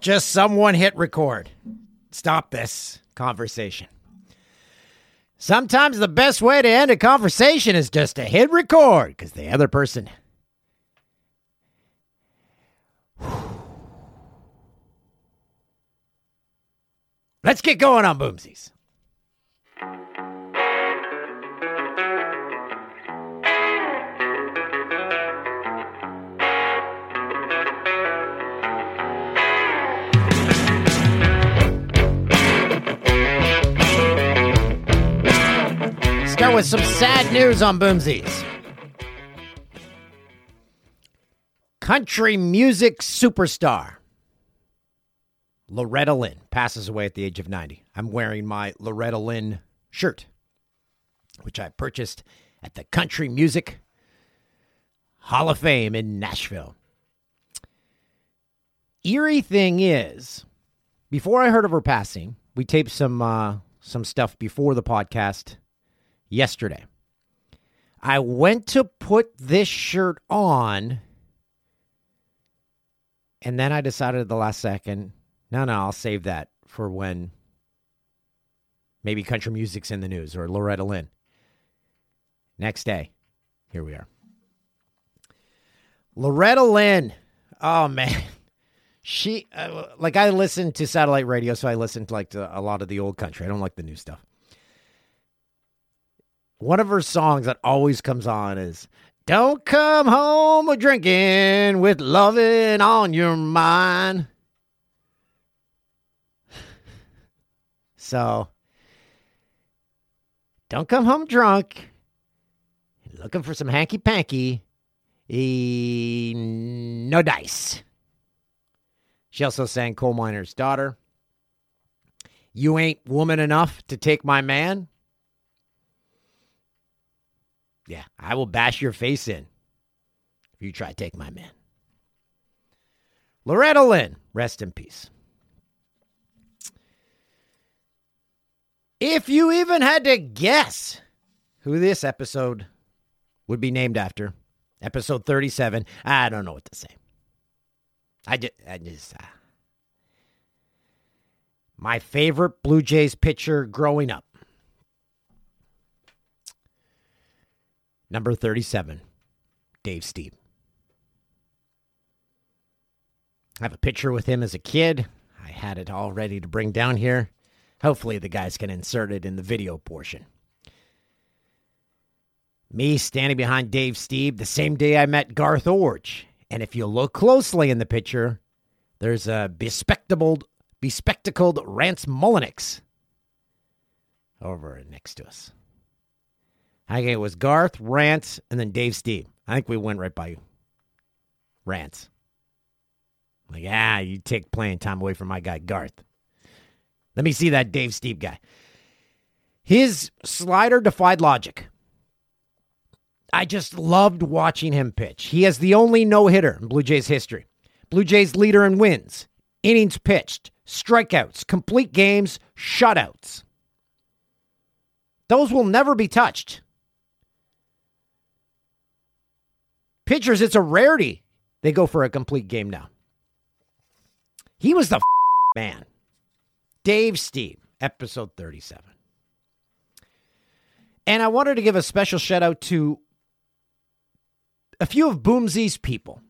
Just someone hit record. Stop this conversation. Sometimes the best way to end a conversation is just to hit record because the other person. Let's get going on Boomsies. With some sad news on Boomsies. Country music superstar Loretta Lynn passes away at the age of 90. I'm wearing my Loretta Lynn shirt, which I purchased at the Country Music Hall of Fame in Nashville. Eerie thing is, before I heard of her passing, we taped some uh, some stuff before the podcast yesterday. I went to put this shirt on, and then I decided at the last second, no, no, I'll save that for when maybe country music's in the news or Loretta Lynn. Next day, here we are. Loretta Lynn. Oh, man. She, uh, like, I listen to satellite radio, so I listen to, like, to a lot of the old country. I don't like the new stuff. One of her songs that always comes on is Don't Come Home a Drinking with Loving on Your Mind. So, don't come home drunk. Looking for some hanky panky. E- no dice. She also sang Coal Miner's Daughter. You ain't woman enough to take my man. Yeah, I will bash your face in if you try to take my man. Loretta Lynn, rest in peace. If you even had to guess who this episode would be named after, episode 37, I don't know what to say. I just, I just uh, my favorite Blue Jays pitcher growing up. Number 37, Dave Stieb. I have a picture with him as a kid. I had it all ready to bring down here. Hopefully, the guys can insert it in the video portion. Me standing behind Dave Stieb the same day I met Garth Iorg. And if you look closely in the picture, there's a bespectacled, bespectacled Rance Mulliniks over next to us. I think it was Garth, Rance, and then Dave Stieb. I think we went right by you. Rance. Like, ah, you take playing time away from my guy, Garth. Let me see that Dave Stieb guy. His slider defied logic. I just loved watching him pitch. He has the only no hitter in Blue Jays history. Blue Jays leader in wins, innings pitched, strikeouts, complete games, shutouts. Those will never be touched. Pitchers, it's a rarity. They go for a complete game now. He was the man. Dave Stieb, episode 37. And I wanted to give a special shout out to a few of Boomsy's people.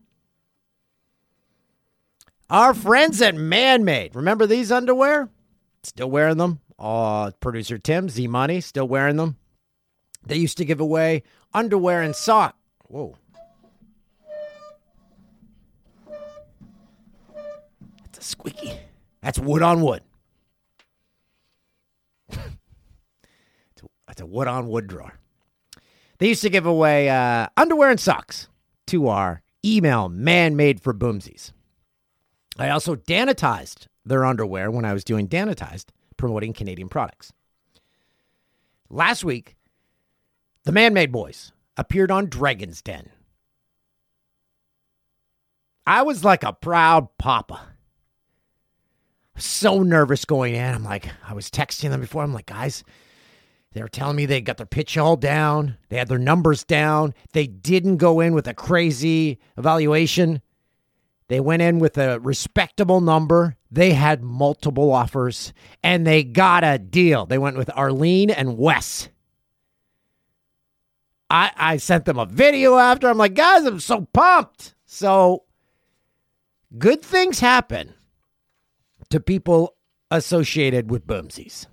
Our friends at Man Made. Remember these underwear? Still wearing them Uh, producer Tim, Z Money, still wearing them. They used to give away underwear and sock. Whoa. A squeaky. That's wood on wood. That's a wood on wood drawer. They used to give away uh, underwear and socks to our email man made for boomsies. I also danitized their underwear when I was doing danitized, promoting Canadian products. Last week, the Man Made Boys appeared on Dragon's Den. I was like a proud papa. So nervous going in. I'm like, I was texting them before. I'm like, guys, they were telling me they got their pitch all down. They had their numbers down. They didn't go in with a crazy evaluation. They went in with a respectable number. They had multiple offers and they got a deal. They went with Arlene and Wes. I, I sent them a video after. I'm like, guys, I'm so pumped. So good things happen to people associated with boomsies.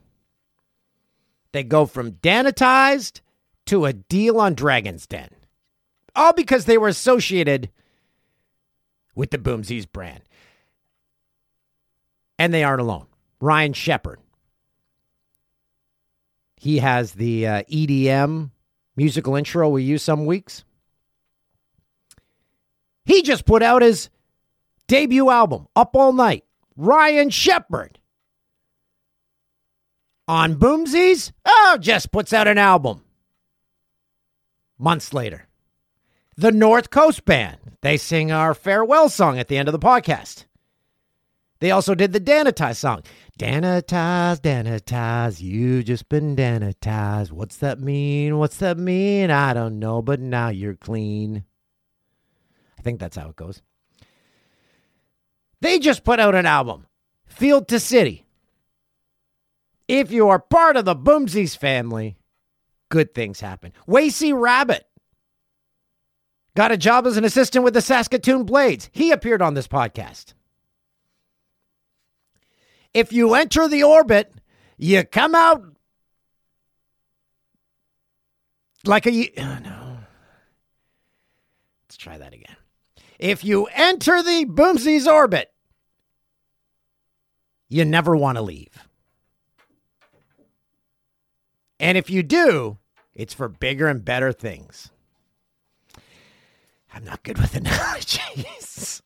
They go from danitized to a deal on Dragon's Den. All because they were associated with the Boomsies brand. And they aren't alone. Ryan Shepard. He has the uh, EDM musical intro we use some weeks. He just put out his debut album, Up All Night. Ryan Shepard on Boomsies, oh, just puts out an album. Months later, the North Coast Band, they sing our farewell song at the end of the podcast. They also did the Danitize song. Danitize, Danitize, you just been Danitized. What's that mean? What's that mean? I don't know, but now you're clean. I think that's how it goes. They just put out an album, Field to City. If you are part of the Boomsies family, good things happen. Wacy Rabbit got a job as an assistant with the Saskatoon Blades. He appeared on this podcast. If you enter the orbit, you come out like a. Oh, no. Let's try that again. If you enter the Boomsies orbit, you never want to leave. And if you do, it's for bigger and better things. I'm not good with analogies.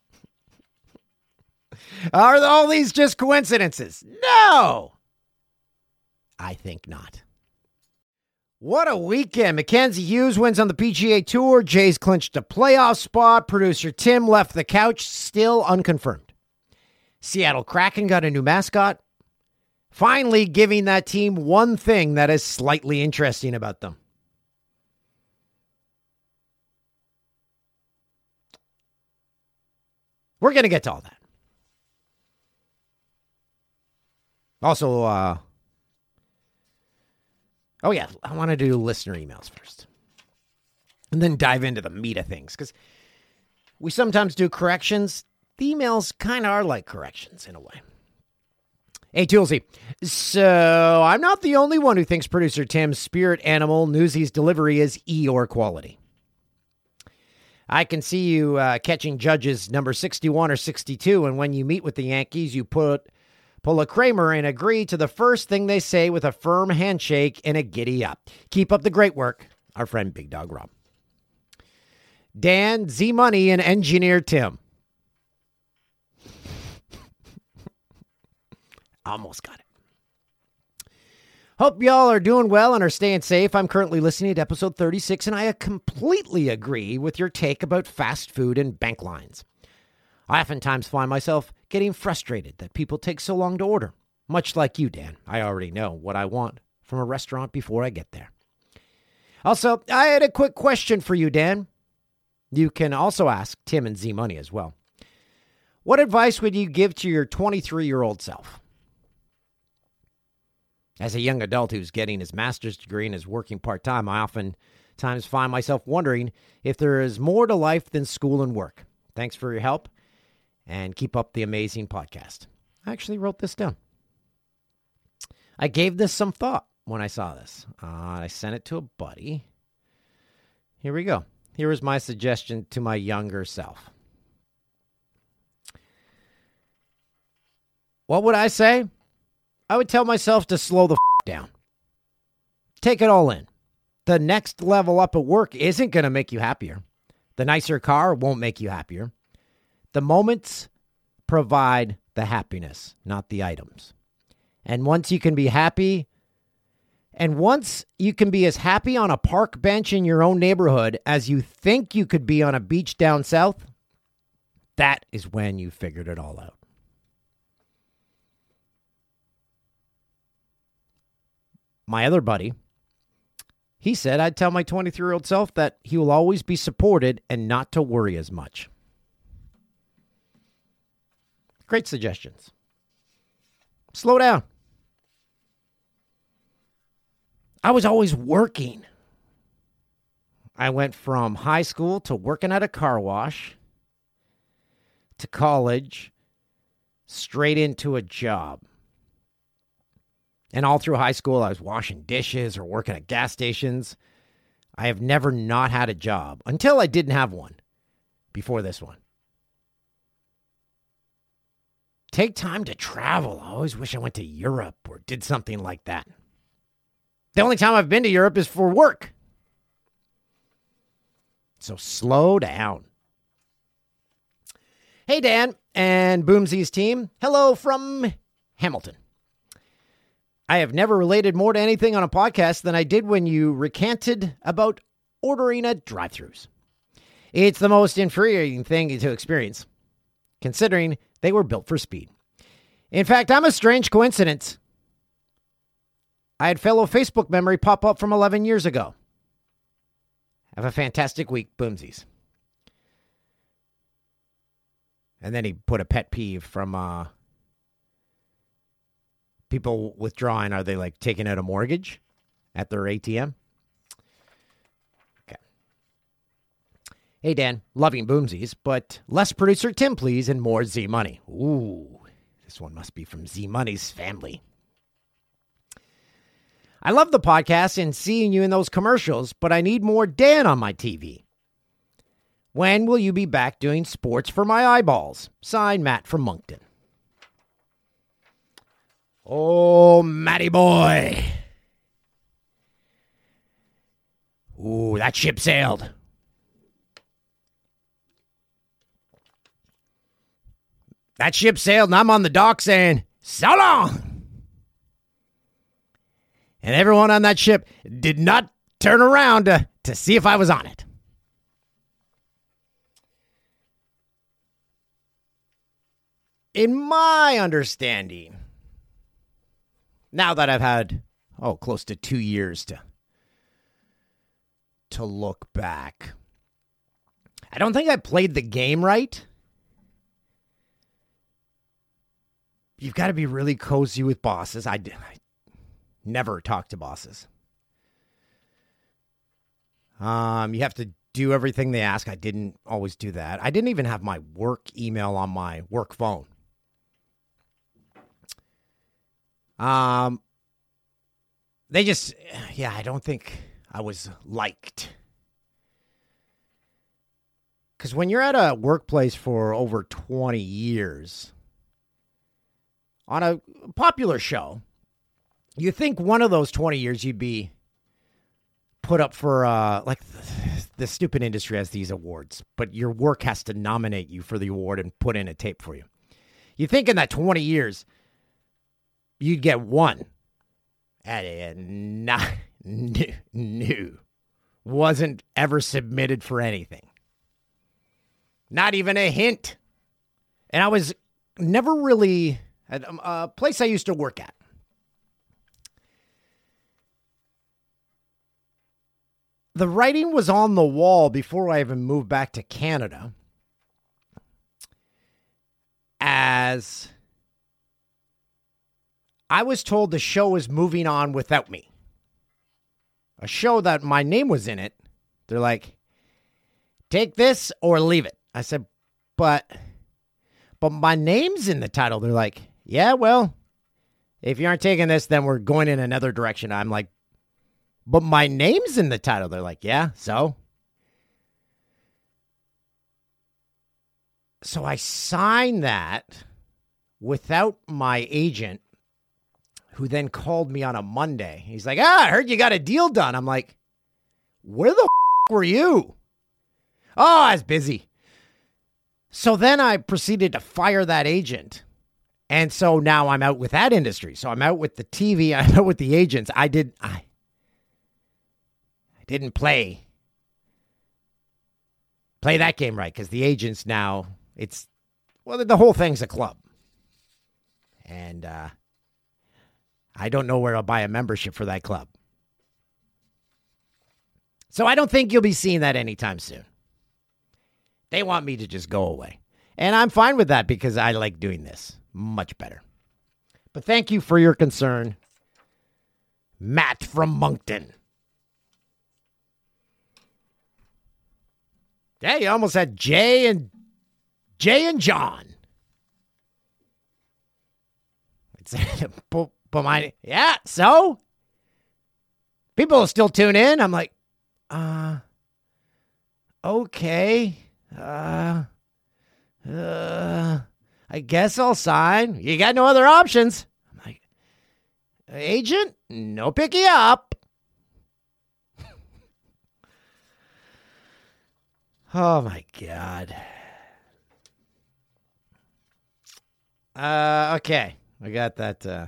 Are all these just coincidences? No. I think not. What a weekend. Mackenzie Hughes wins on the PGA Tour. Jays clinched a playoff spot. Producer Tim left the couch, still unconfirmed. Seattle Kraken got a new mascot finally giving that team one thing that is slightly interesting about them. We're going to get to all that. Also, uh, oh, yeah, I want to do listener emails first and then dive into the meat of things because we sometimes do corrections. The emails kind of are like corrections in a way. Hey, Toolsy. So I'm not the only one who thinks producer Tim's spirit animal Newsies delivery is Eeyore quality. I can see you uh, catching judges number 61 or 62, and when you meet with the Yankees, you put pull a Kramer and agree to the first thing they say with a firm handshake and a giddy up. Keep up the great work, our friend Big Dog Rob. Dan, Z Money, and engineer Tim. Almost got it. Hope y'all are doing well and are staying safe. I'm currently listening to episode 36, and I completely agree with your take about fast food and bank lines. I oftentimes find myself getting frustrated that people take so long to order. Much like you, Dan, I already know what I want from a restaurant before I get there. Also, I had a quick question for you, Dan. You can also ask Tim and Z Money as well. What advice would you give to your 23 year old self? As a young adult who's getting his master's degree and is working part time, I oftentimes find myself wondering if there is more to life than school and work. Thanks for your help and keep up the amazing podcast. I actually wrote this down. I gave this some thought when I saw this. Uh, I sent it to a buddy. Here we go. Here is my suggestion to my younger self. What would I say? I would tell myself to slow the f- down. Take it all in. The next level up at work isn't going to make you happier. The nicer car won't make you happier. The moments provide the happiness, not the items. And once you can be happy, and once you can be as happy on a park bench in your own neighborhood as you think you could be on a beach down south, that is when you figured it all out. my other buddy, he said I'd tell my 23 year old self that he will always be supported and not to worry as much. Great suggestions. Slow down. I was always working. I went from high school to working at a car wash to college, straight into a job. And all through high school, I was washing dishes or working at gas stations. I have never not had a job until I didn't have one before this one. Take time to travel. I always wish I went to Europe or did something like that. The only time I've been to Europe is for work. So slow down. Hey, Dan and Boomsy's team. Hello from Hamilton. I have never related more to anything on a podcast than I did when you recanted about ordering at drive throughs. It's the most infuriating thing to experience, considering they were built for speed. In fact, I'm a strange coincidence. I had fellow Facebook memory pop up from 11 years ago. Have a fantastic week, Boomsies. And then he put a pet peeve from uh, people withdrawing, are they like taking out a mortgage at their ATM? Hey, Dan, loving boomsies, but less producer Tim, please, and more Z Money. Ooh, this one must be from Z Money's family. I love the podcast and seeing you in those commercials, but I need more Dan on my TV. When will you be back doing sports for my eyeballs? Signed, Matt from Moncton. Oh, Matty boy. Ooh, that ship sailed. That ship sailed, and I'm on the dock saying, So long. And everyone on that ship did not turn around to, to see if I was on it. In my understanding, now that I've had oh close to two years to to look back. I don't think I played the game right. You've got to be really cozy with bosses. I, I never talk to bosses. Um, you have to do everything they ask. I didn't always do that. I didn't even have my work email on my work phone. Um, they just, yeah, I don't think I was liked. Because when you're at a workplace for over 20 years on a popular show, you think one of those 20 years you'd be put up for, uh, like, the stupid industry has these awards, but your work has to nominate you for the award and put in a tape for you. You think in that 20 years, you'd get one. And not new, wasn't ever submitted for anything. Not even a hint. And I was never really at um, a place I used to work at. The writing was on the wall before I even moved back to Canada as I was told the show was moving on without me. A show that my name was in it. They're like, take this or leave it. I said, but, but my name's in the title. They're like, yeah, well, If you aren't taking this, then we're going in another direction. I'm like, but my name's in the title. They're like, yeah, so? So I signed that without my agent, who then called me on a Monday. He's like, ah, I heard you got a deal done. I'm like, where the f- were you? Oh, I was busy. So then I proceeded to fire that agent. And so now I'm out with that industry. So I'm out with the TV, I'm out with the agents. I did I I didn't play play that game right cuz the agents now it's well the whole thing's a club. And uh I don't know where I'll buy a membership for that club. So I don't think you'll be seeing that anytime soon. They want me to just go away. And I'm fine with that because I like doing this much better. But thank you for your concern, Matt from Moncton. Yeah, you almost had Jay and Jay and John. It's but, my yeah, so people still tune in. I'm like, uh okay. Uh uh, I guess I'll sign. You got no other options. I'm like, agent, no picky up. oh my god. Uh, okay, I got that. Uh,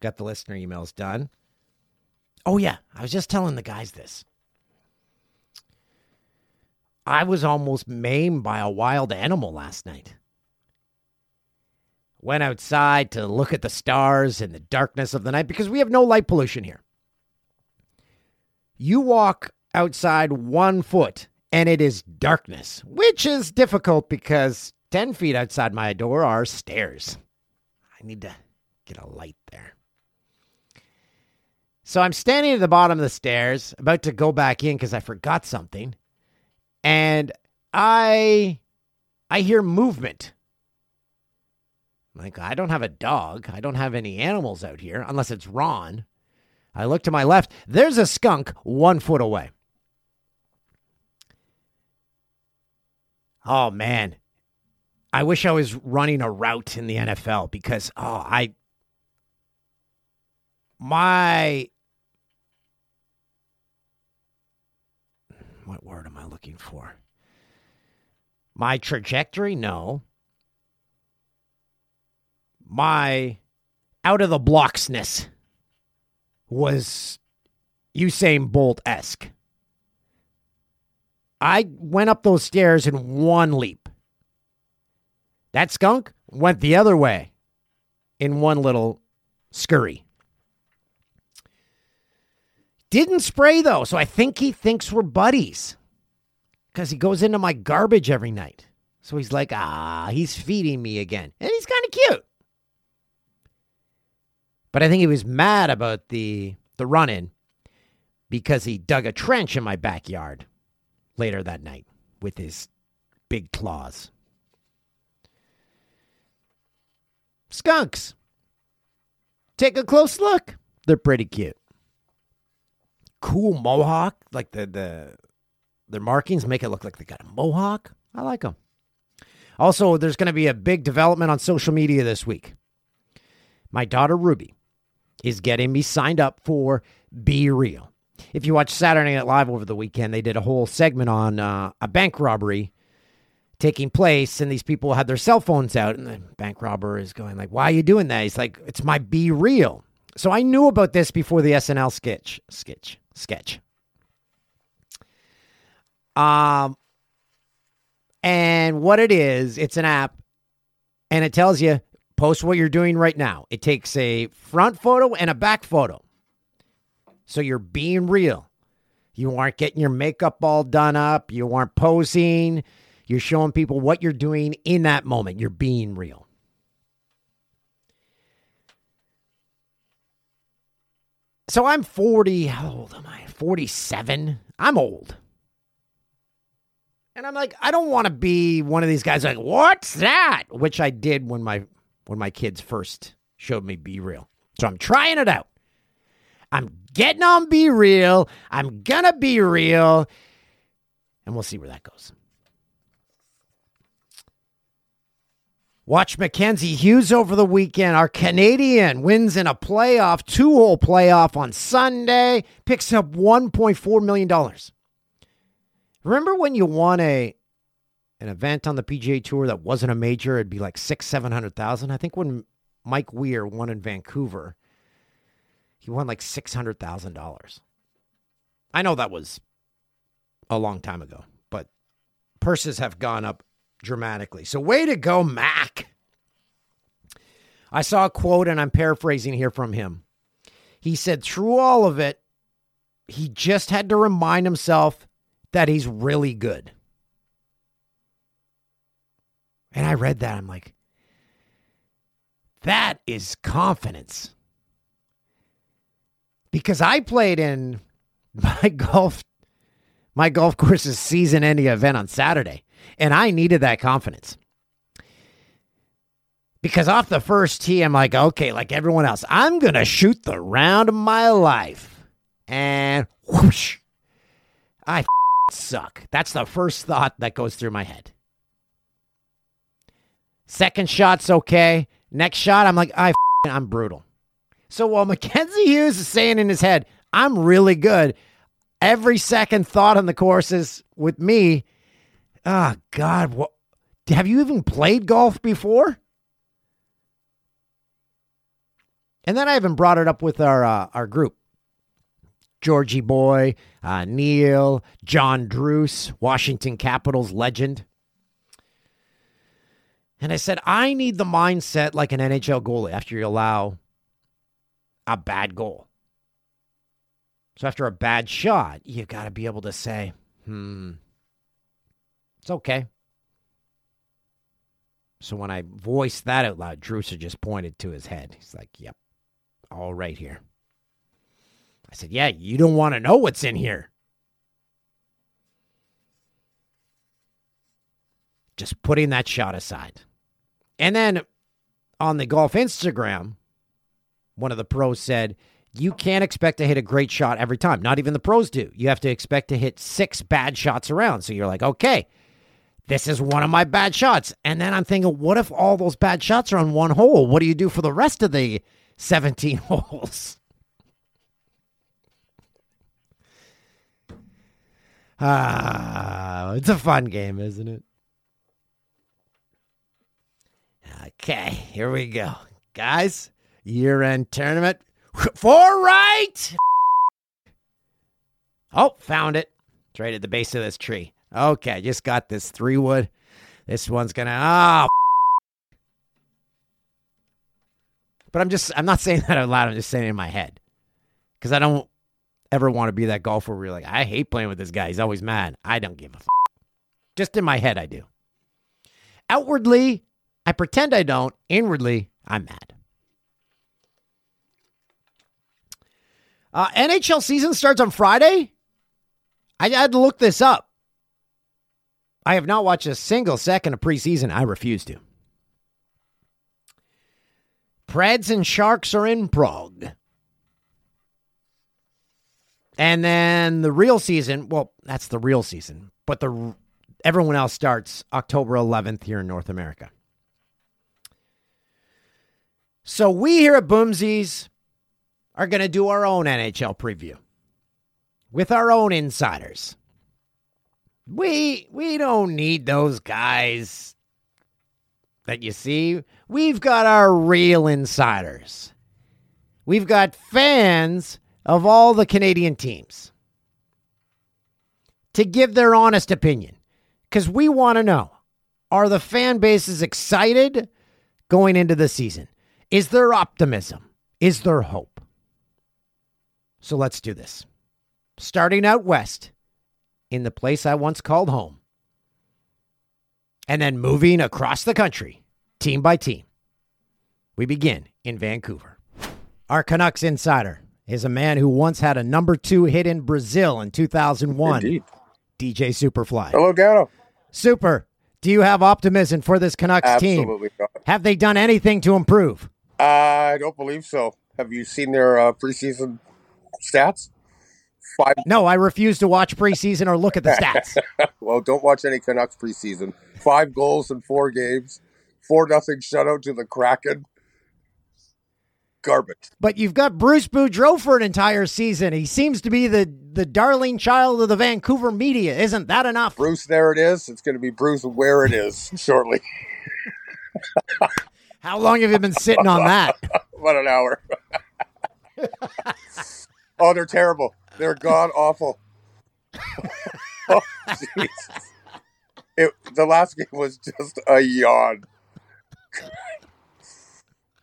got the listener emails done. Oh yeah, I was just telling the guys this. I was almost maimed by a wild animal last night. Went outside to look at the stars in the darkness of the night because we have no light pollution here. You walk outside one foot and it is darkness, which is difficult because 10 feet outside my door are stairs. I need to get a light there. So I'm standing at the bottom of the stairs, about to go back in because I forgot something and I I hear movement. Like I don't have a dog. I don't have any animals out here unless it's Ron. I look to my left. There's a skunk one foot away. Oh man. I wish I was running a route in the NFL because oh I my what word am I looking for? My trajectory? No. My out of the blocksness was Usain Bolt esque. I went up those stairs in one leap. That skunk went the other way in one little scurry. Didn't spray though, so I think he thinks we're buddies. Because he goes into my garbage every night. So he's like, ah, he's feeding me again. And he's kind of cute. But I think he was mad about the the run in because he dug a trench in my backyard later that night with his big claws. Skunks. Take a close look. They're pretty cute cool mohawk, like the the their markings make it look like they got a mohawk. I like them. Also, there's going to be a big development on social media this week. My daughter Ruby is getting me signed up for Be Real. If you watch Saturday Night Live over the weekend, they did a whole segment on uh, a bank robbery taking place, and these people had their cell phones out, and the bank robber is going like, "Why are you doing that?" He's like, "It's my Be Real." So I knew about this before the SNL sketch. Sketch sketch. Um, and what it is, it's an app, and it tells you post what you're doing right now. It takes a front photo and a back photo, so you're being real. You aren't getting your makeup all done up. You aren't posing. You're showing people what you're doing in that moment. You're being real. So I'm 40. How old am I? 47. I'm old. And I'm like, I don't want to be one of these guys like, what's that? Which I did when my when my kids first showed me Be Real. So I'm trying it out. I'm getting on Be Real. I'm to be real. And we'll see where that goes. Watch Mackenzie Hughes over the weekend. Our Canadian wins in a playoff, two hole playoff on Sunday, picks up $1.4 million. Remember when you won a an event on the PGA Tour that wasn't a major, it'd be like six, seven hundred thousand. I think when Mike Weir won in Vancouver, he won like six hundred thousand dollars. I know that was a long time ago, but purses have gone up dramatically. So way to go, Mac. I saw a quote, and I'm paraphrasing here from him. He said, through all of it, he just had to remind himself that he's really good. And I read that. I'm like, that is confidence. Because I played in my golf my golf course's season ending event on Saturday, and I needed that confidence. Because off the first tee, I'm like, okay, like everyone else, I'm going to shoot the round of my life. And whoosh, I suck. That's the first thought that goes through my head. Second shot's okay. Next shot, I'm like, I I'm brutal. So while Mackenzie Hughes is saying in his head, I'm really good, every second thought on the course is with me, oh God, what have you even played golf before? And then I even brought it up with our uh, our group. Georgie Boy, uh, Neil, John Druce, Washington Capitals legend. And I said, I need the mindset like an NHL goalie after you allow a bad goal. So after a bad shot, you got to be able to say, hmm, it's okay. So when I voiced that out loud, Drucer just pointed to his head. He's like, yep, all right here. I said, yeah, you don't want to know what's in here. Just putting that shot aside. And then on the golf Instagram, one of the pros said, You can't expect to hit a great shot every time. Not even the pros do. You have to expect to hit six bad shots around. So you're like, Okay, this is one of my bad shots. And then I'm thinking, What if all those bad shots are on one hole? What do you do for the rest of the 17 holes? Ah, it's a fun game, isn't it? Okay, here we go. Guys, year end tournament. Four right. Oh, found it. It's right at the base of this tree. Okay, just got this three wood. This one's gonna oh But I'm just I'm not saying that out loud, I'm just saying it in my head. Because I don't ever want to be that golfer where you're like, I hate playing with this guy. He's always mad. I don't give a f- Just in my head, I do. Outwardly, I pretend I don't. Inwardly, I'm mad. Uh, NHL season starts on Friday. I had to look this up. I have not watched a single second of preseason. I refuse to. Preds and Sharks are in Prague. And then the real season, well, that's the real season, but the everyone else starts October 11th here in North America. So we here at Boomsies are going to do our own NHL preview with our own insiders. We we don't need those guys that you see. We've got our real insiders. We've got fans of all the Canadian teams to give their honest opinion cuz we want to know are the fan bases excited going into the season? Is there optimism? Is there hope? So let's do this. Starting out west, in the place I once called home, and then moving across the country, team by team. We begin in Vancouver. Our Canucks insider is a man who once had a number two hit in Brazil in 2001. Indeed. DJ Superfly. Hello, Gano. Super. Do you have optimism for this Canucks Absolutely team? not. Have they done anything to improve? I don't believe so. Have you seen their uh, preseason stats? Five. No, I refuse to watch preseason or look at the stats. Well, don't watch any Canucks preseason. Five goals in four games. Four nothing shutout to the Kraken. Garbage. but you've got Bruce Boudreau for an entire season. He seems to be the the darling child of the Vancouver media. Isn't that enough? Bruce, there it is. It's going to be Bruce where it is shortly. How long have you been sitting on that? What an hour. oh, they're terrible. They're god awful. oh, Jesus. It, the last game was just a yawn.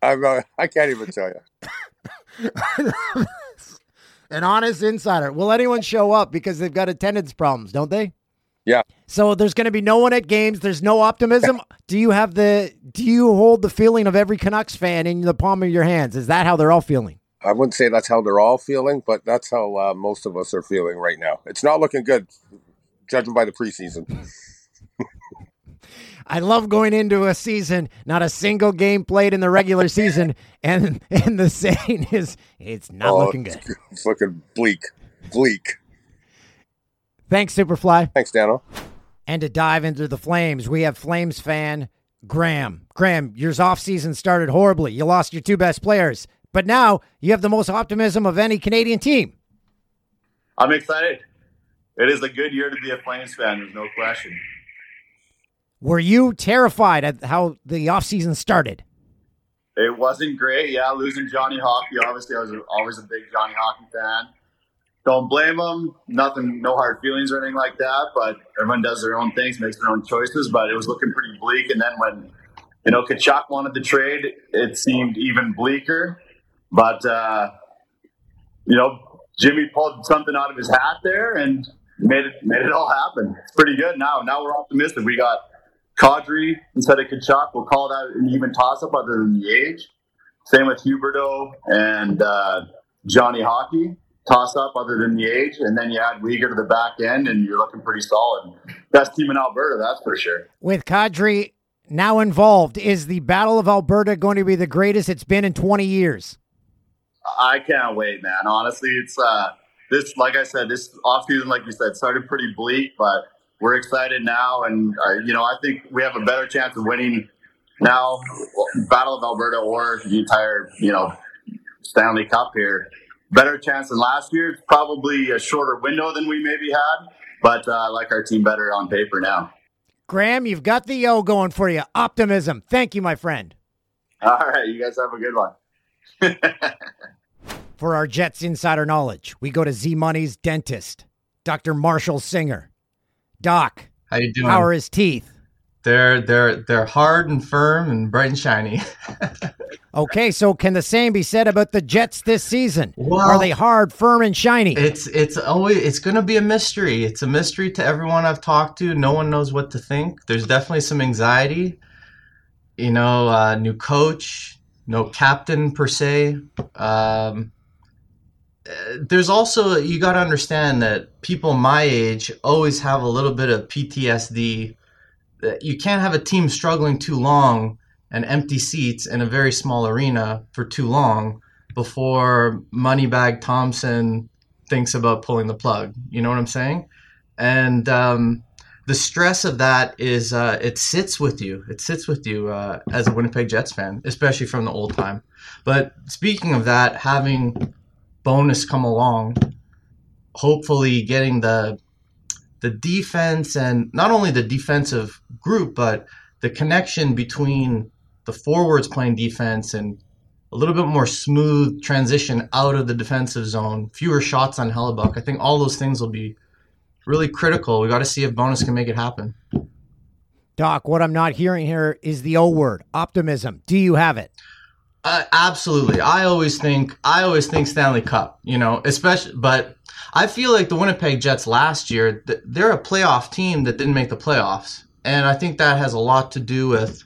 I'm, uh, I can't even tell you. An honest insider. Will anyone show up because they've got attendance problems, don't they? Yeah. So there's going to be no one at games. There's no optimism. do you have the? Do you hold the feeling of every Canucks fan in the palm of your hands? Is that how they're all feeling? I wouldn't say that's how they're all feeling, but that's how uh, most of us are feeling right now. It's not looking good, judging by the preseason. I love going into a season, not a single game played in the regular season, and and the saying is it's not Oh, looking good. It's looking bleak. Bleak. Thanks, Superfly. Thanks, Dano. And to dive into the Flames, we have Flames fan Graham. Graham, your offseason started horribly. You lost your two best players, but now you have the most optimism of any Canadian team. I'm excited. It is a good year to be a Flames fan. There's no question. Were you terrified at how the offseason started? It wasn't great. Yeah, losing Johnny Hockey. Obviously, I was always a big Johnny Hockey fan. Don't blame him. Nothing, no hard feelings or anything like that. But everyone does their own things, makes their own choices. But it was looking pretty bleak. And then when you know Tkachuk wanted to trade, it seemed even bleaker. But uh, you know, Jimmy pulled something out of his hat there and made it made it all happen. It's pretty good now. Now we're optimistic. We got Kadri instead of Tkachuk. We'll call that an even toss up other than the age. Same with Huberdeau and uh, Johnny Hockey. Toss up other than the age. And then you add Weegar to the back end and you're looking pretty solid. Best team in Alberta, that's for sure. With Kadri now involved, is the Battle of Alberta going to be the greatest it's been in 20 years? I can't wait, man. Honestly, it's uh, this. Like I said, this off season, like you said, started pretty bleak, but we're excited now, and uh, you know, I think we have a better chance of winning now, Battle of Alberta or the entire, you know, Stanley Cup here. Better chance than last year. It's probably a shorter window than we maybe had, but uh, I like our team better on paper now. Graham, you've got the O going for you. Optimism. Thank you, my friend. All right, you guys have a good one. For our Jets insider knowledge, we go to Z Money's dentist, Dr. Marshall Singer. Doc, How you doing? how are his teeth? They're they're they're hard and firm and bright and shiny. Okay, so can the same be said about the Jets this season? Well- are they hard, firm, and shiny? it's it's always it's gonna be a mystery. It's a mystery to everyone I've talked to. No one knows what to think. There's definitely some anxiety. You know, uh, new coach, no captain per se. Um, there's also you got to understand that people my age always have a little bit of PTSD. That you can't have a team struggling too long and empty seats in a very small arena for too long before Moneybag Thomson thinks about pulling the plug. You know what I'm saying? And um, the stress of that is uh, it sits with you. It sits with you uh, as a Winnipeg Jets fan, especially from the old time. But speaking of that, having Bowness come along, hopefully getting the the defense and not only the defensive group, but the connection between the forwards playing defense and a little bit more smooth transition out of the defensive zone, fewer shots on Hellebuyck. I think all those things will be really critical. We got to see if Bowness can make it happen. Doc, what I'm not hearing here is the O word, optimism. Do you have it? Uh, absolutely. I always think I always think Stanley Cup, you know, especially but I feel like the Winnipeg Jets last year, they're a playoff team that didn't make the playoffs. And I think that has a lot to do with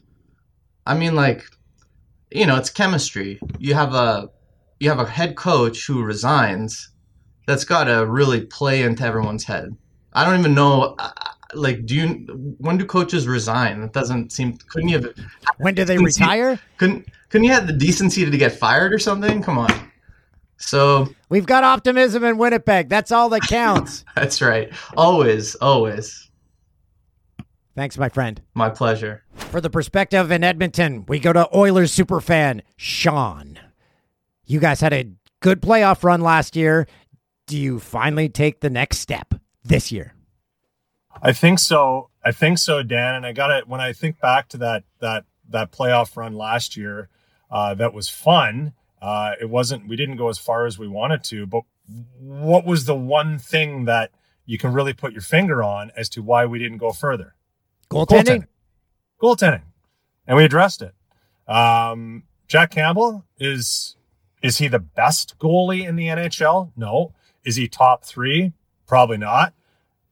I mean like you know, it's chemistry. You have a you have a head coach who resigns that's got to really play into everyone's head. I don't even know like do you when do coaches resign? That doesn't seem. Couldn't you have? When do they retire? Couldn't couldn't you have the decency to get fired or something? Come on. So We've got optimism in Winnipeg. That's all that counts. that's right. Always, always. Thanks, my friend. My pleasure. For the perspective in Edmonton, we go to Oilers superfan Sean. You guys had a good playoff run last year. Do you finally take the next step this year? I think so. I think so, Dan. And I got it when I think back to that that that playoff run last year. Uh, that was fun. Uh, it wasn't. We didn't go as far as we wanted to. But what was the one thing that you can really put your finger on as to why we didn't go further? Goaltending? Goaltending, and we addressed it. Um, Jack Campbell is is he the best goalie in the NHL? No. Is he top three? Probably not.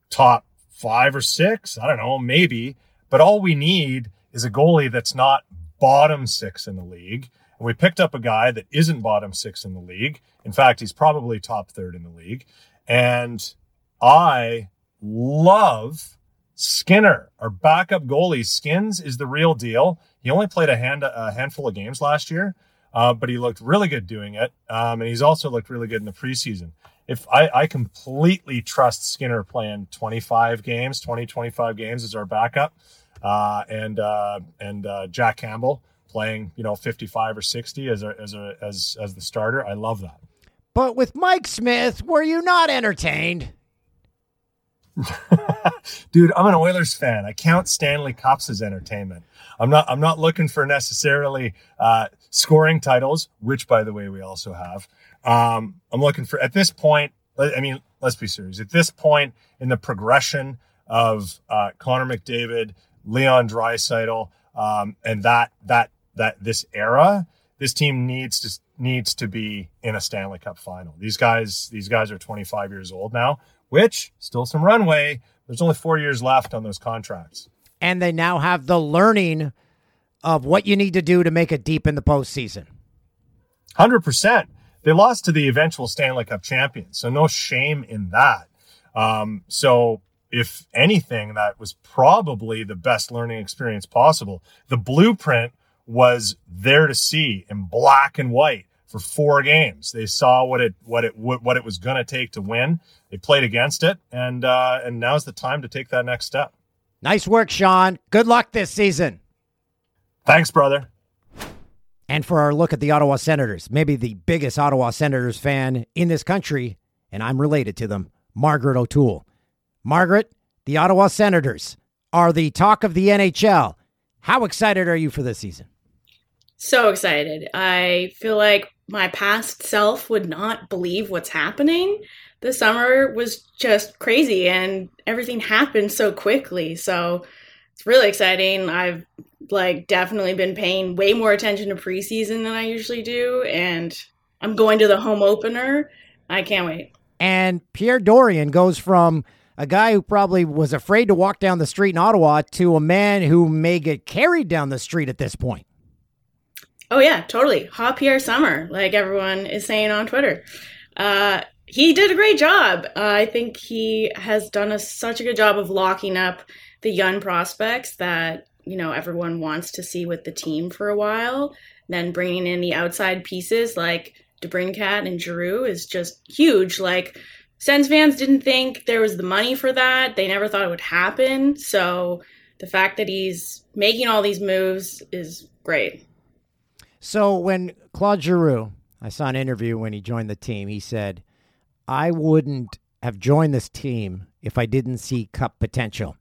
Top five or six? I don't know, maybe. But all we need is a goalie that's not bottom six in the league. And we picked up a guy that isn't bottom six in the league. In fact, he's probably top third in the league. And I love Skinner, our backup goalie. Skins is the real deal. He only played a, hand, a handful of games last year, uh, but he looked really good doing it. Um, and he's also looked really good in the preseason. If I, I completely trust Skinner playing 25 games, 20, 25 games as our backup, uh, and uh, and uh, Jack Campbell playing, you know, 55 or 60 as a, as a as as the starter. I love that. But with Mike Smith, were you not entertained? Dude, I'm an Oilers fan. I count Stanley Cups as entertainment. I'm not. I'm not looking for necessarily uh, scoring titles, which, by the way, we also have. Um, I'm looking for at this point. I mean, let's be serious. At this point in the progression of uh, Connor McDavid, Leon Draisaitl, um, and that that that this era, this team needs to needs to be in a Stanley Cup final. These guys, these guys are 25 years old now, which still some runway. There's only four years left on those contracts. And they now have the learning of what you need to do to make it deep in the postseason. Hundred percent. They lost to the eventual Stanley Cup champions, so no shame in that. Um, so if anything, that was probably the best learning experience possible. The blueprint was there to see in black and white for four games. They saw what it what it what it was going to take to win. They played against it, and uh, and now's the time to take that next step. Nice work, Sean. Good luck this season. Thanks, brother. And for our look at the Ottawa Senators, maybe the biggest Ottawa Senators fan in this country, and I'm related to them, Margaret O'Toole. Margaret, the Ottawa Senators are the talk of the NHL. How excited are you for this season? So excited. I feel like my past self would not believe what's happening. The summer was just crazy and everything happened so quickly. So it's really exciting. I've like definitely been paying way more attention to preseason than I usually do and I'm going to the home opener. I can't wait. And Pierre Dorion goes from a guy who probably was afraid to walk down the street in Ottawa to a man who may get carried down the street at this point. Oh yeah, totally. Hot Pierre Summer, like everyone is saying on Twitter. Uh, he did a great job. Uh, I think he has done a, such a good job of locking up the young prospects that you know everyone wants to see with the team for a while. Then bringing in the outside pieces like DeBrincat and Giroux is just huge. Like Sens fans didn't think there was the money for that. They never thought it would happen. So the fact that he's making all these moves is great. So when Claude Giroux, I saw an interview when he joined the team, he said, I wouldn't have joined this team if I didn't see cup potential.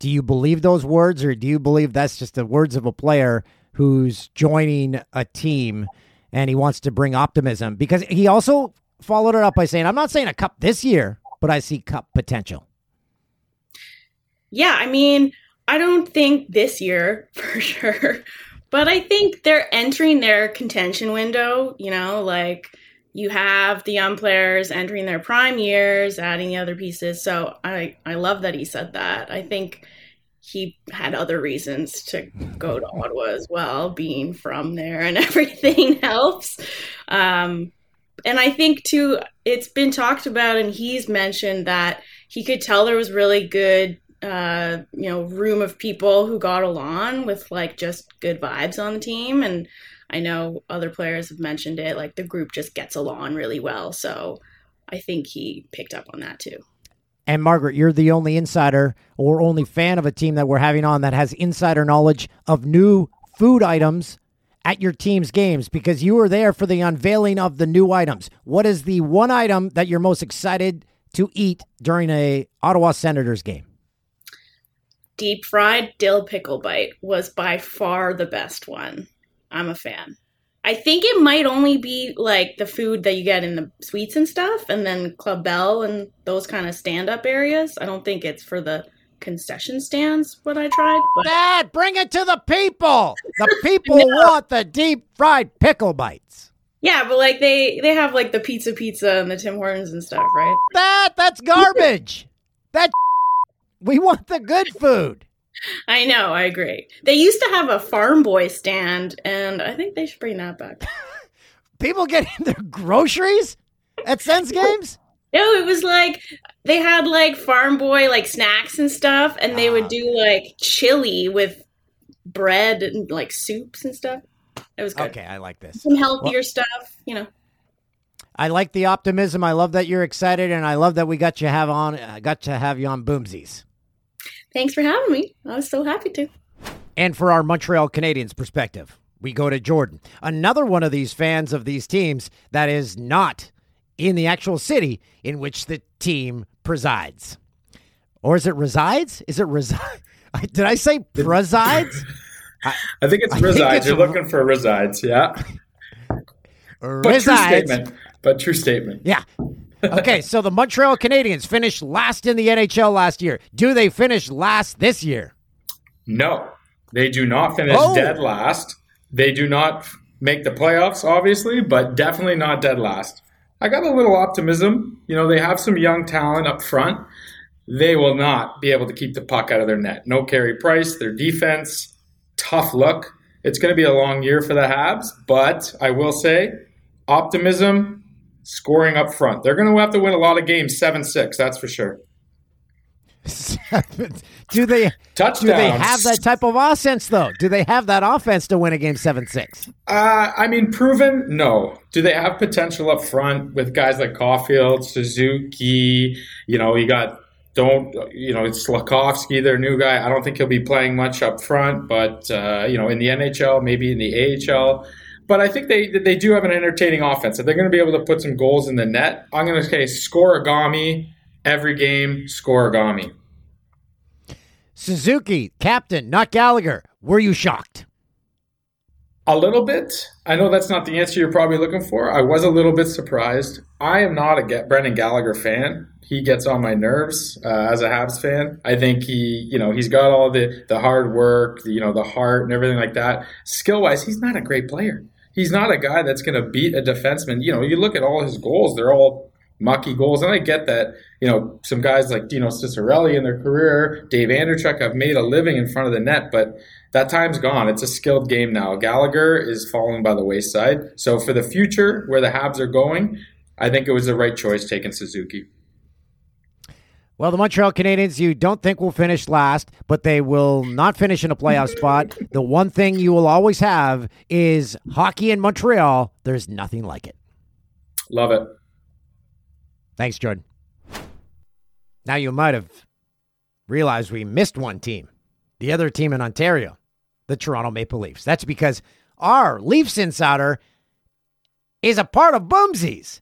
Do you believe those words, or do you believe that's just the words of a player who's joining a team and he wants to bring optimism? Because he also followed it up by saying, I'm not saying a cup this year, but I see cup potential. Yeah, I mean, I don't think this year for sure, but I think they're entering their contention window, you know, like you have the young players entering their prime years, adding the other pieces. So I I love that he said that. I think he had other reasons to go to Ottawa as well, being from there and everything helps. Um, and I think too, it's been talked about, and he's mentioned that he could tell there was really good uh, you know, room of people who got along with like just good vibes on the team. And I know other players have mentioned it, like the group just gets along really well. So I think he picked up on that too. And Margaret, you're the only insider or only fan of a team that we're having on that has insider knowledge of new food items at your team's games because you were there for the unveiling of the new items. What is the one item that you're most excited to eat during a Ottawa Senators game? Deep fried dill pickle bite was by far the best one. I'm a fan. I think it might only be like the food that you get in the suites and stuff, and then Club Bell and those kind of stand up areas. I don't think it's for the concession stands what I tried. But Dad, bring it to the people. The people want the deep fried pickle bites. yeah, but like they they have like the pizza pizza and the Tim Hortons and stuff, right? That that's garbage. that we want the good food. I know, I agree. They used to have a farm boy stand, and I think they should bring that back. People getting their groceries at Sens games. No, it was like they had like farm boy like snacks and stuff, and they would do like chili with bread and like soups and stuff. It was good. Okay, I like this. Some healthier stuff, you know. I like the optimism. I love that you're excited, and I love that we got you have on. uh, got to have you on Boomsies. Thanks for having me. I was so happy to. And for our Montreal Canadiens perspective, we go to Jordan, another one of these fans of these teams that is not in the actual city in which the team presides. Or is it resides? Is it reside? Did I say presides? I think it's I think resides. it's You're a- looking for resides, yeah. But true resides. statement. But true statement. Yeah. Okay, so the Montreal Canadiens finished last in the NHL last year. Do they finish last this year? No, they do not finish Oh. dead last. They do not make the playoffs, obviously, but definitely not dead last. I got a little optimism. You know, they have some young talent up front. They will not be able to keep the puck out of their net. No Carey Price, their defense, tough look. It's going to be a long year for the Habs, but I will say, optimism, scoring up front. They're going to have to win a lot of games, 7 6, that's for sure. do they Touchdowns. do they have that type of offense though? Do they have that offense to win a game 7-6? Uh, I mean, proven? No. Do they have potential up front with guys like Caulfield, Suzuki? You know, you got don't you know it's Slafkovsky, their new guy. I don't think he'll be playing much up front, but uh, you know, in the NHL, maybe in the AHL. But I think they they do have an entertaining offense. If they're going to be able to put some goals in the net, I'm going to say score, scorigami every game. Score, Scorigami. Suzuki, captain, not Gallagher. Were you shocked? A little bit. I know that's not the answer you're probably looking for. I was a little bit surprised. I am not a Brendan Gallagher fan. He gets on my nerves uh, as a Habs fan. I think he, you know, he's got all the the hard work, the, you know, the heart and everything like that. Skill wise, he's not a great player. He's not a guy that's going to beat a defenseman. You know, you look at all his goals; they're all mucky goals. And I get that, you know, some guys like Dino Ciccarelli in their career, Dave Andreychuk have made a living in front of the net, but that time's gone. It's a skilled game now. Gallagher is falling by the wayside. So for the future, where the Habs are going, I think it was the right choice taking Suzuki. Well, the Montreal Canadiens, you don't think will finish last, but they will not finish in a playoff spot. The one thing you will always have is hockey in Montreal. There's nothing like it. Love it. Thanks, Jordan. Now you might have realized we missed one team, the other team in Ontario, the Toronto Maple Leafs. That's because our Leafs insider is a part of Boomsies.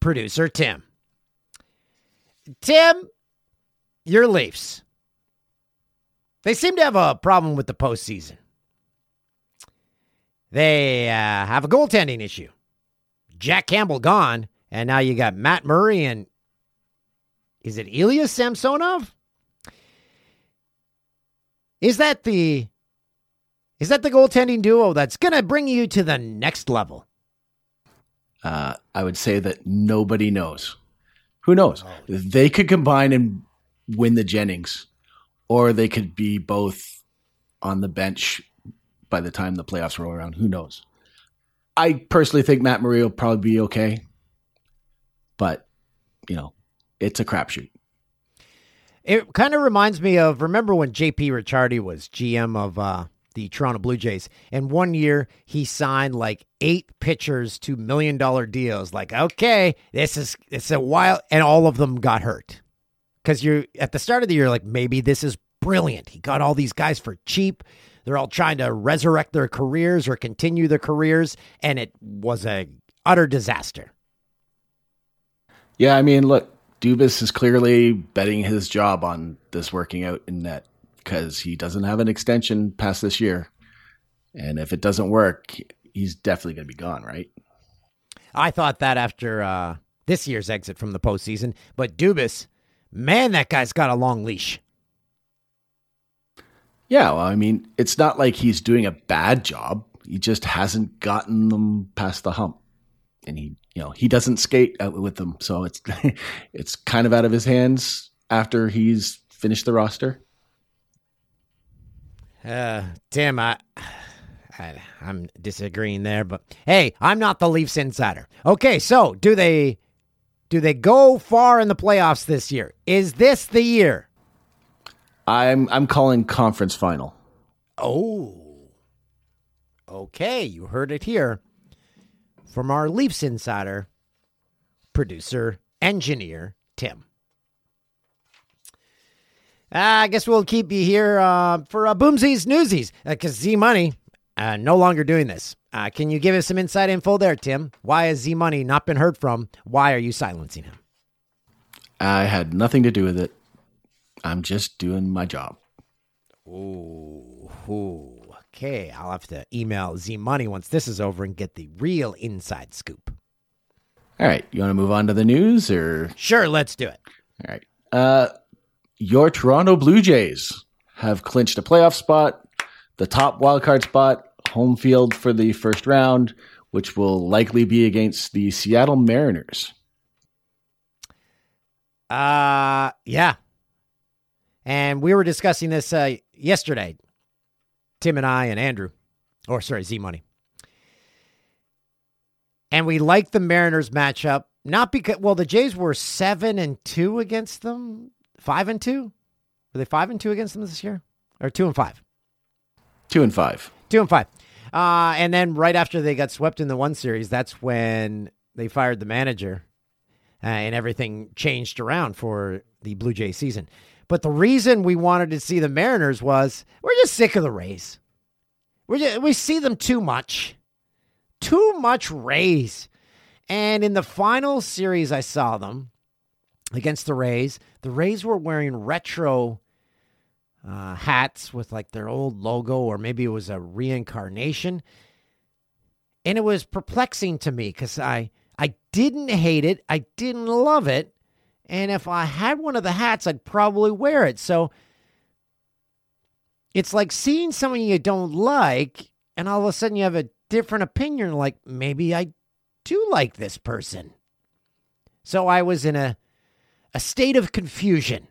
Producer Tim. Tim, your Leafs. They seem to have a problem with the postseason. They uh, have a goaltending issue. Jack Campbell gone, and now you got Matt Murray and is it Ilya Samsonov? Is that the is that the goaltending duo that's going to bring you to the next level? Uh, I would say that nobody knows. Who knows? They could combine and win the Jennings, or they could be both on the bench by the time the playoffs roll around. Who knows? I personally think Matt Murray will probably be okay, but you know, it's a crapshoot. It kind of reminds me of remember when JP Ricciardi was GM of uh, the Toronto Blue Jays, and one year he signed like eight pitchers to million dollar deals. Like, okay, this is it's a while, and all of them got hurt because you're at the start of the year like maybe this is brilliant. He got all these guys for cheap. They're all trying to resurrect their careers or continue their careers, and it was a utter disaster. Yeah, I mean, look, Dubas is clearly betting his job on this working out in net because he doesn't have an extension past this year. And if it doesn't work, he's definitely going to be gone, right? I thought that after uh, this year's exit from the postseason, but Dubas, man, that guy's got a long leash. Yeah, well, I mean, it's not like he's doing a bad job. He just hasn't gotten them past the hump, and he, you know, he doesn't skate with them, so it's it's kind of out of his hands after he's finished the roster. Uh, Tim, I, I, I'm disagreeing there, but hey, I'm not the Leafs insider. Okay, so do they, do they go far in the playoffs this year? Is this the year? I'm I'm calling conference final. Oh, okay, you heard it here from our Leafs insider, producer, engineer Tim. Uh, I guess we'll keep you here uh, for uh, Boomsies Newsies because uh, Z Money uh, no longer doing this. Uh, can you give us some inside info there, Tim? Why has Z Money not been heard from? Why are you silencing him? I had nothing to do with it. I'm just doing my job. Ooh, ooh, okay. I'll have to email Z Money once this is over and get the real inside scoop. All right, you want to move on to the news, or sure, let's do it. All right. Uh, your Toronto Blue Jays have clinched a playoff spot, the top wildcard spot, home field for the first round, which will likely be against the Seattle Mariners. Uh, yeah. And we were discussing this uh, yesterday, Tim and I and Andrew, or sorry, Z Money. And we like the Mariners matchup, not because, well, the Jays were seven and two against them five and two. Were they five and two against them this year, or two and five? Two and five. Two and five. Uh, and then right after they got swept in the one series, that's when they fired the manager, uh, and everything changed around for the Blue Jay season. But the reason we wanted to see the Mariners was we're just sick of the Rays. We just, we see them too much, too much Rays. And in the final series, I saw them against the Rays. The Rays were wearing retro uh, hats with like their old logo, or maybe it was a reincarnation. And it was perplexing to me because I I didn't hate it, I didn't love it, and if I had one of the hats, I'd probably wear it. So it's like seeing someone you don't like, and all of a sudden you have a different opinion. Like maybe I do like this person. So I was in a a state of confusion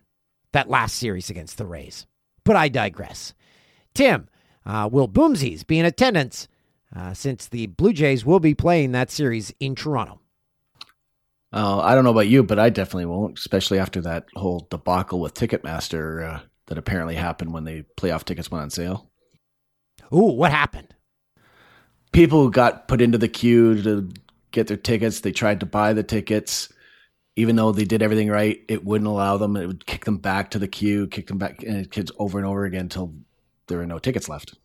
that last series against the Rays. But I digress. Tim, uh, will Boomsies be in attendance uh, since the Blue Jays will be playing that series in Toronto? Uh, I don't know about you, but I definitely won't, especially after that whole debacle with Ticketmaster uh, that apparently happened when the playoff tickets went on sale. Ooh, what happened? People got put into the queue to get their tickets. They tried to buy the tickets even though they did everything right, it wouldn't allow them. It would kick them back to the queue, kick them back, and kids over and over again until there were no tickets left.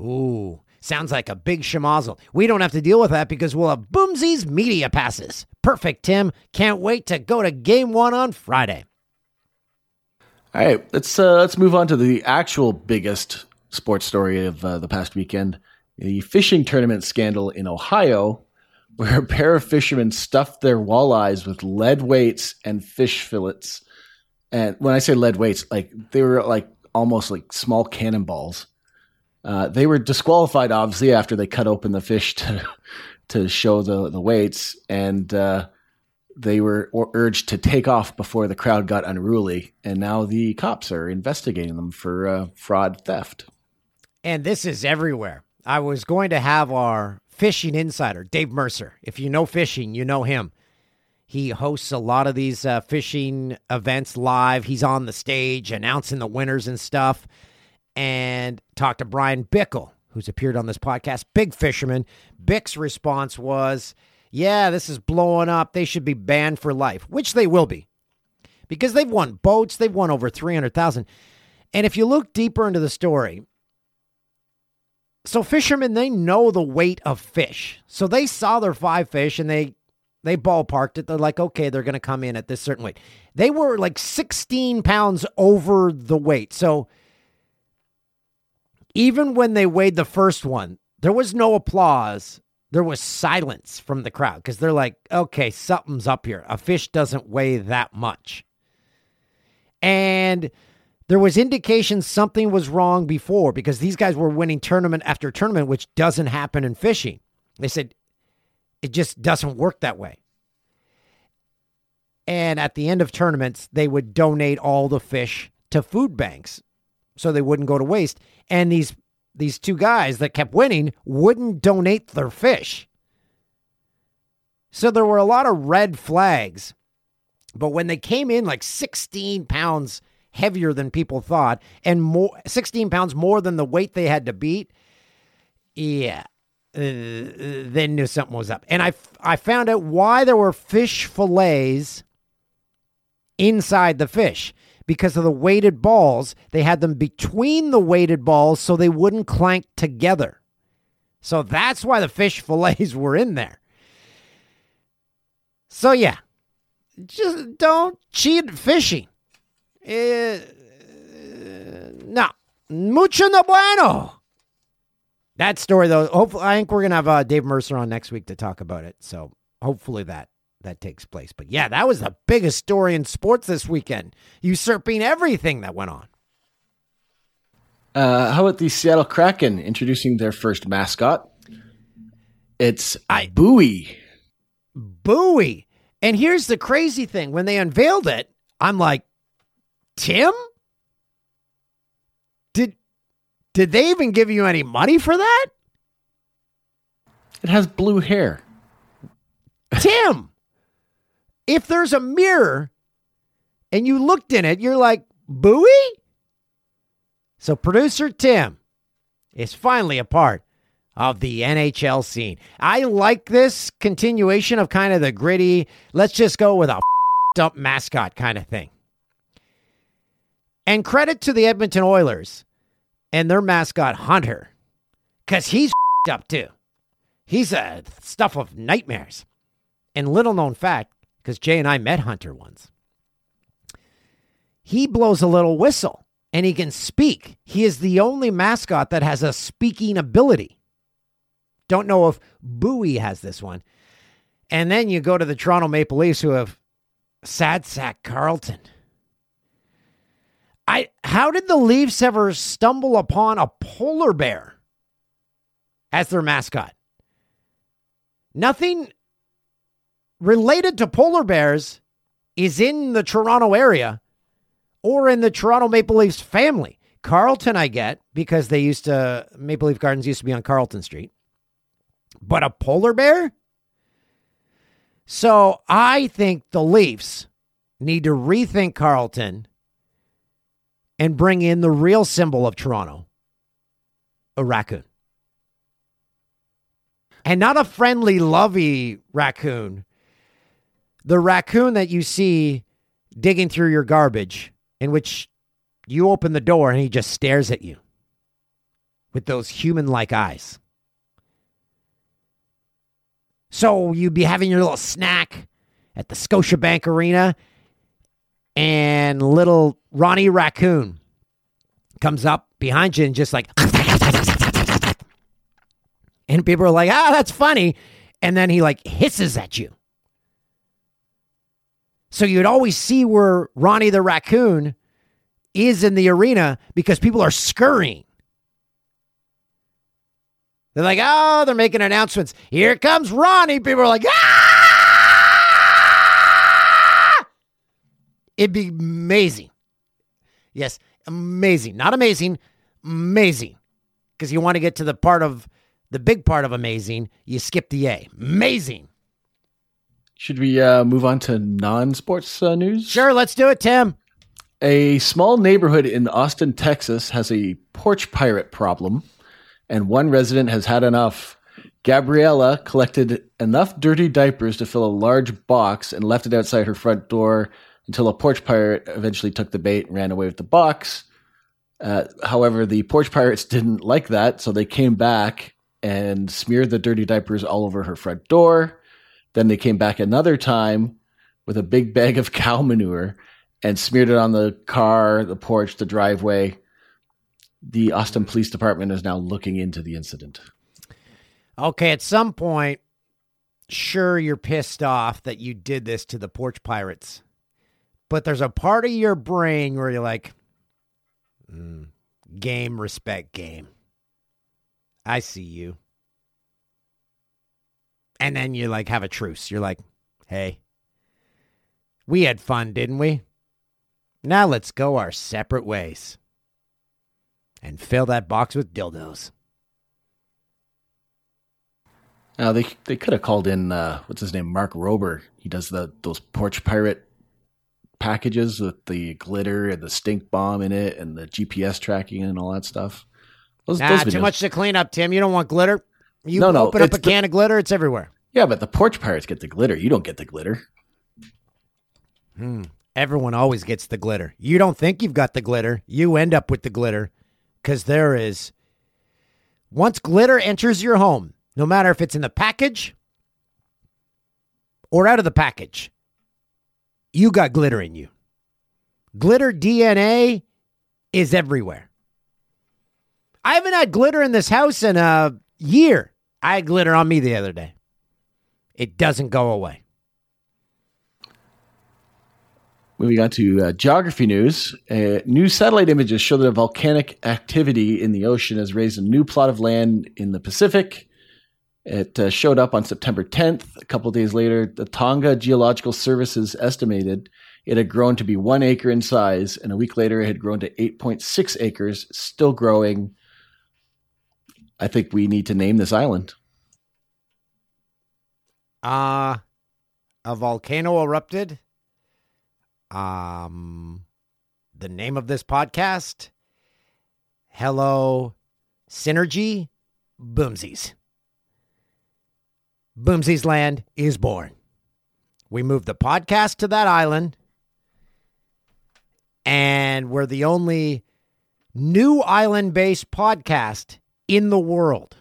Ooh, sounds like a big schmozzle. We don't have to deal with that because we'll have Boomsies media passes. Perfect, Tim. Can't wait to go to Game One on Friday. All right, let's uh, let's move on to the actual biggest sports story of uh, the past weekend: the fishing tournament scandal in Ohio where a pair of fishermen stuffed their walleyes with lead weights and fish fillets. And when I say lead weights, like they were like almost like small cannonballs. Uh, they were disqualified, obviously, after they cut open the fish to to show the the weights, and uh, they were urged to take off before the crowd got unruly. And now the cops are investigating them for uh, fraud theft. And this is everywhere. I was going to have our fishing insider, Dave Mercer. If you know fishing, you know him. He hosts a lot of these uh, fishing events live. He's on the stage announcing the winners and stuff. And talked to Brian Bickle, who's appeared on this podcast, big fisherman. Bick's response was, Yeah, this is blowing up. They should be banned for life, which they will be because they've won boats. They've won over 300,000. And if you look deeper into the story, so fishermen they know the weight of fish. So they saw their five fish and they they ballparked it. They're like, okay, they're to come in at this certain weight. They were like 16 pounds over the weight. So even when they weighed the first one, there was no applause. There was silence from the crowd because they're like, okay, something's up here. A fish doesn't weigh that much. And there was indication something was wrong before because these guys were winning tournament after tournament, which doesn't happen in fishing. They said it just doesn't work that way. And at the end of tournaments, they would donate all the fish to food banks so they wouldn't go to waste. And these these two guys that kept winning wouldn't donate their fish. So there were a lot of red flags. But when they came in like 16 pounds heavier than people thought and more 16 pounds more than the weight they had to beat, yeah, uh, they knew something was up. And I, I found out why there were fish fillets inside the fish because of the weighted balls. They had them between the weighted balls so they wouldn't clank together. So that's why the fish fillets were in there. So, yeah, just don't cheat fishing. Uh, no, mucho no bueno. That story, though, hopefully, I think we're gonna have uh, Dave Mercer on next week to talk about it. So hopefully that that takes place. But yeah, that was the biggest story in sports this weekend, usurping everything that went on. Uh, how about the Seattle Kraken introducing their first mascot? It's I, Buoy. Buoy. And here's the crazy thing when they unveiled it, I'm like, Tim? Did did they even give you any money for that? It has blue hair. Tim, if there's a mirror and you looked in it, you're like, buoy? So producer Tim is finally a part of the NHL scene. I like this continuation of kind of the gritty, let's just go with a up mascot kind of thing. And credit to the Edmonton Oilers and their mascot Hunter, because he's up too. He's a stuff of nightmares. And little known fact, because Jay and I met Hunter once, he blows a little whistle and he can speak. He is the only mascot that has a speaking ability. Don't know if Buoy has this one. And then you go to the Toronto Maple Leafs who have sad sack Carlton. I how did the Leafs ever stumble upon a polar bear as their mascot? Nothing related to polar bears is in the Toronto area or in the Toronto Maple Leafs family. Carlton, I get because they used to, Maple Leaf Gardens used to be on Carlton Street. But a polar bear? So I think the Leafs need to rethink Carlton and bring in the real symbol of Toronto a raccoon. And not a friendly, lovey raccoon. The raccoon that you see digging through your garbage, in which you open the door and he just stares at you with those human like eyes. So you'd be having your little snack at the Scotiabank Arena, and little Ronnie Raccoon comes up behind you and just like, and people are like, ah, that's funny. And then he like hisses at you. So you'd always see where Ronnie the raccoon is in the arena because people are scurrying. They're like, oh, they're making announcements. Here comes Ronnie. People are like, ah! It'd be amazing. Yes, amazing. Not amazing, amazing. Because you want to get to the part of the big part of amazing, you skip the A. Amazing. Should we uh, move on to non-sports uh, news? Sure, let's do it, Tim. A small neighborhood in Austin, Texas has a porch pirate problem, and one resident has had enough. Gabriella collected enough dirty diapers to fill a large box and left it outside her front door until a porch pirate eventually took the bait and ran away with the box. Uh, however, the porch pirates didn't like that, so they came back and smeared the dirty diapers all over her front door. Then they came back another time with a big bag of cow manure and smeared it on the car, the porch, the driveway. The Austin Police Department is now looking into the incident. Okay, at some point, sure, you're pissed off that you did this to the porch pirates, but there's a part of your brain where you're like, mm, game, respect, game. I see you. And then you like have a truce. You're like, hey, we had fun, didn't we? Now let's go our separate ways and fill that box with dildos. Now they they could have called in uh, what's his name, Mark Rober. He does the those porch pirate packages with the glitter and the stink bomb in it and the GPS tracking and all that stuff. Those, nah, those too much to clean up, Tim. You don't want glitter. You no, no, open up a can of glitter, it's everywhere. Yeah, but the porch pirates get the glitter. You don't get the glitter. Hmm. Everyone always gets the glitter. You don't think you've got the glitter. You end up with the glitter because there is. Once glitter enters your home, no matter if it's in the package or out of the package, you got glitter in you. Glitter DNA is everywhere. I haven't had glitter in this house in a year. I had glitter on me the other day. It doesn't go away. Moving on to uh, geography news. Uh, new satellite images show that a volcanic activity in the ocean has raised a new plot of land in the Pacific. It uh, showed up on September 10th. A couple days later, the Tonga Geological Services estimated it had grown to be one acre in size, and a week later, it had grown to 8.6 acres, still growing. I think we need to name this island. Uh, a volcano erupted. Um, the name of this podcast Hello Synergy Boomsies. Boomsies Land is born. We moved the podcast to that island, and we're the only new island based podcast in the world.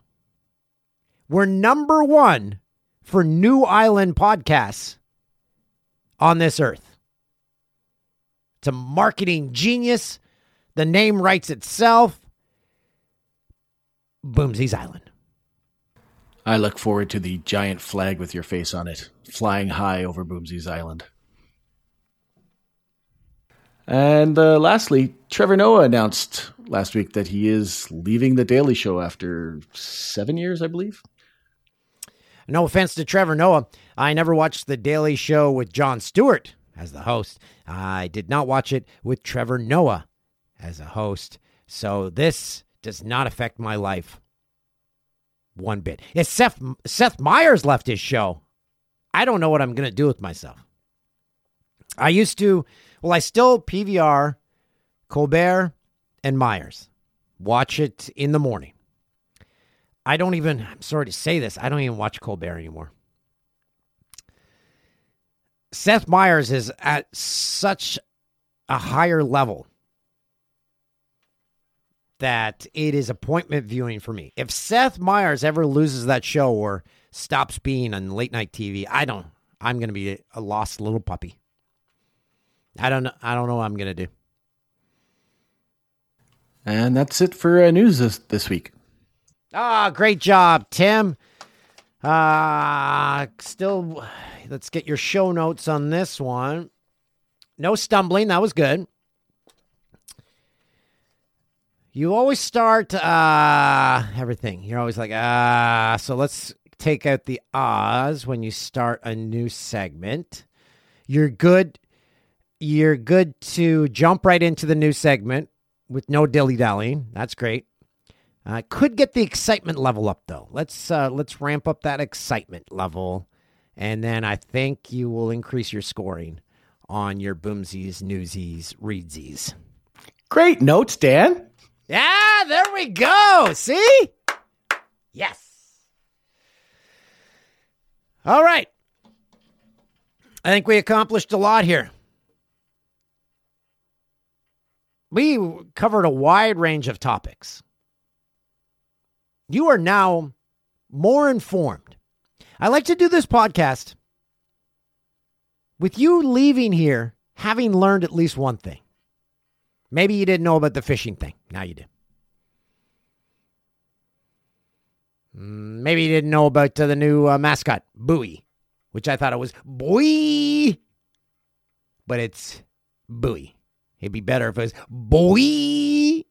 We're number one for new island podcasts on this earth. It's a marketing genius. The name writes itself. Boomsies Island. I look forward to the giant flag with your face on it, flying high over Boomsies Island. And uh, lastly, Trevor Noah announced last week that he is leaving The Daily Show after seven years, I believe. No offense to Trevor Noah. I never watched The Daily Show with Jon Stewart as the host. I did not watch it with Trevor Noah as a host. So this does not affect my life one bit. If Seth Seth Meyers left his show, I don't know what I'm going to do with myself. I used to, well, I still PVR Colbert and Meyers. Watch it in the morning. I don't even, I'm sorry to say this, I don't even watch Colbert anymore. Seth Meyers is at such a higher level that it is appointment viewing for me. If Seth Meyers ever loses that show or stops being on late night TV, I don't. I'm going to be a lost little puppy. I don't know. I don't know what I'm going to do. And that's it for uh, news this, this week. Ah, great job, Tim. Uh, still, let's get your show notes on this one. No stumbling. That was good. You always start uh everything. You're always like, ah, uh, so let's take out the ahs when you start a new segment. You're good you're good to jump right into the new segment with no dilly-dallying. That's great. Uh, could get the excitement level up though. Let's uh, let's ramp up that excitement level And then I think you will increase your scoring on your boomsies, newsies, readsies. Great notes, Dan. Yeah, there we go. See? Yes. All right. I think we accomplished a lot here. We covered a wide range of topics. You are now more informed. I like to do this podcast with you leaving here having learned at least one thing. Maybe you didn't know about the fishing thing. Now you do. Mm, Maybe you didn't know about uh, the new uh, mascot, Bowie, which I thought it was Bowie, but it's Bowie. It'd be better if it was Bowie.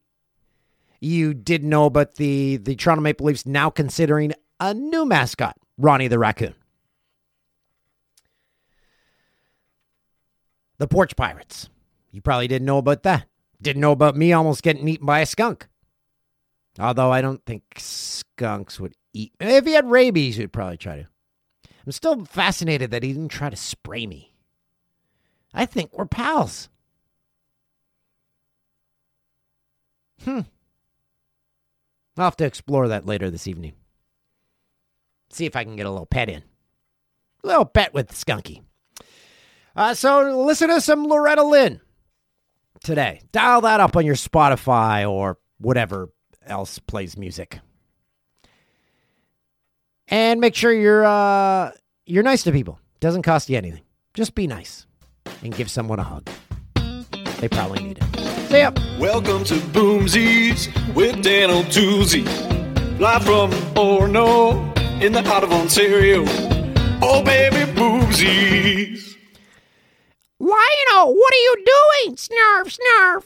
You didn't know about the the Toronto Maple Leafs now considering a new mascot, Ronnie the Raccoon. The Porch Pirates. You probably didn't know about that. Didn't know about me almost getting eaten by a skunk. Although I don't think skunks would eat. Me. If he had rabies, he'd probably try to. I'm still fascinated that he didn't try to spray me. I think we're pals. Hmm. I'll have to explore that later this evening. See if I can get a little pet in. A little pet with Skunky. Uh, so listen to some Loretta Lynn today. Dial that up on your Spotify or whatever else plays music. And make sure you're uh, you're nice to people. Doesn't cost you anything. Just be nice and give someone a hug. They probably need it. See ya. Welcome to Boomsies with Dan O'Toozy. Live from Orono in the heart of Ontario. Oh, baby, Boomsies. Lionel, what are you doing? Snarf, snarf.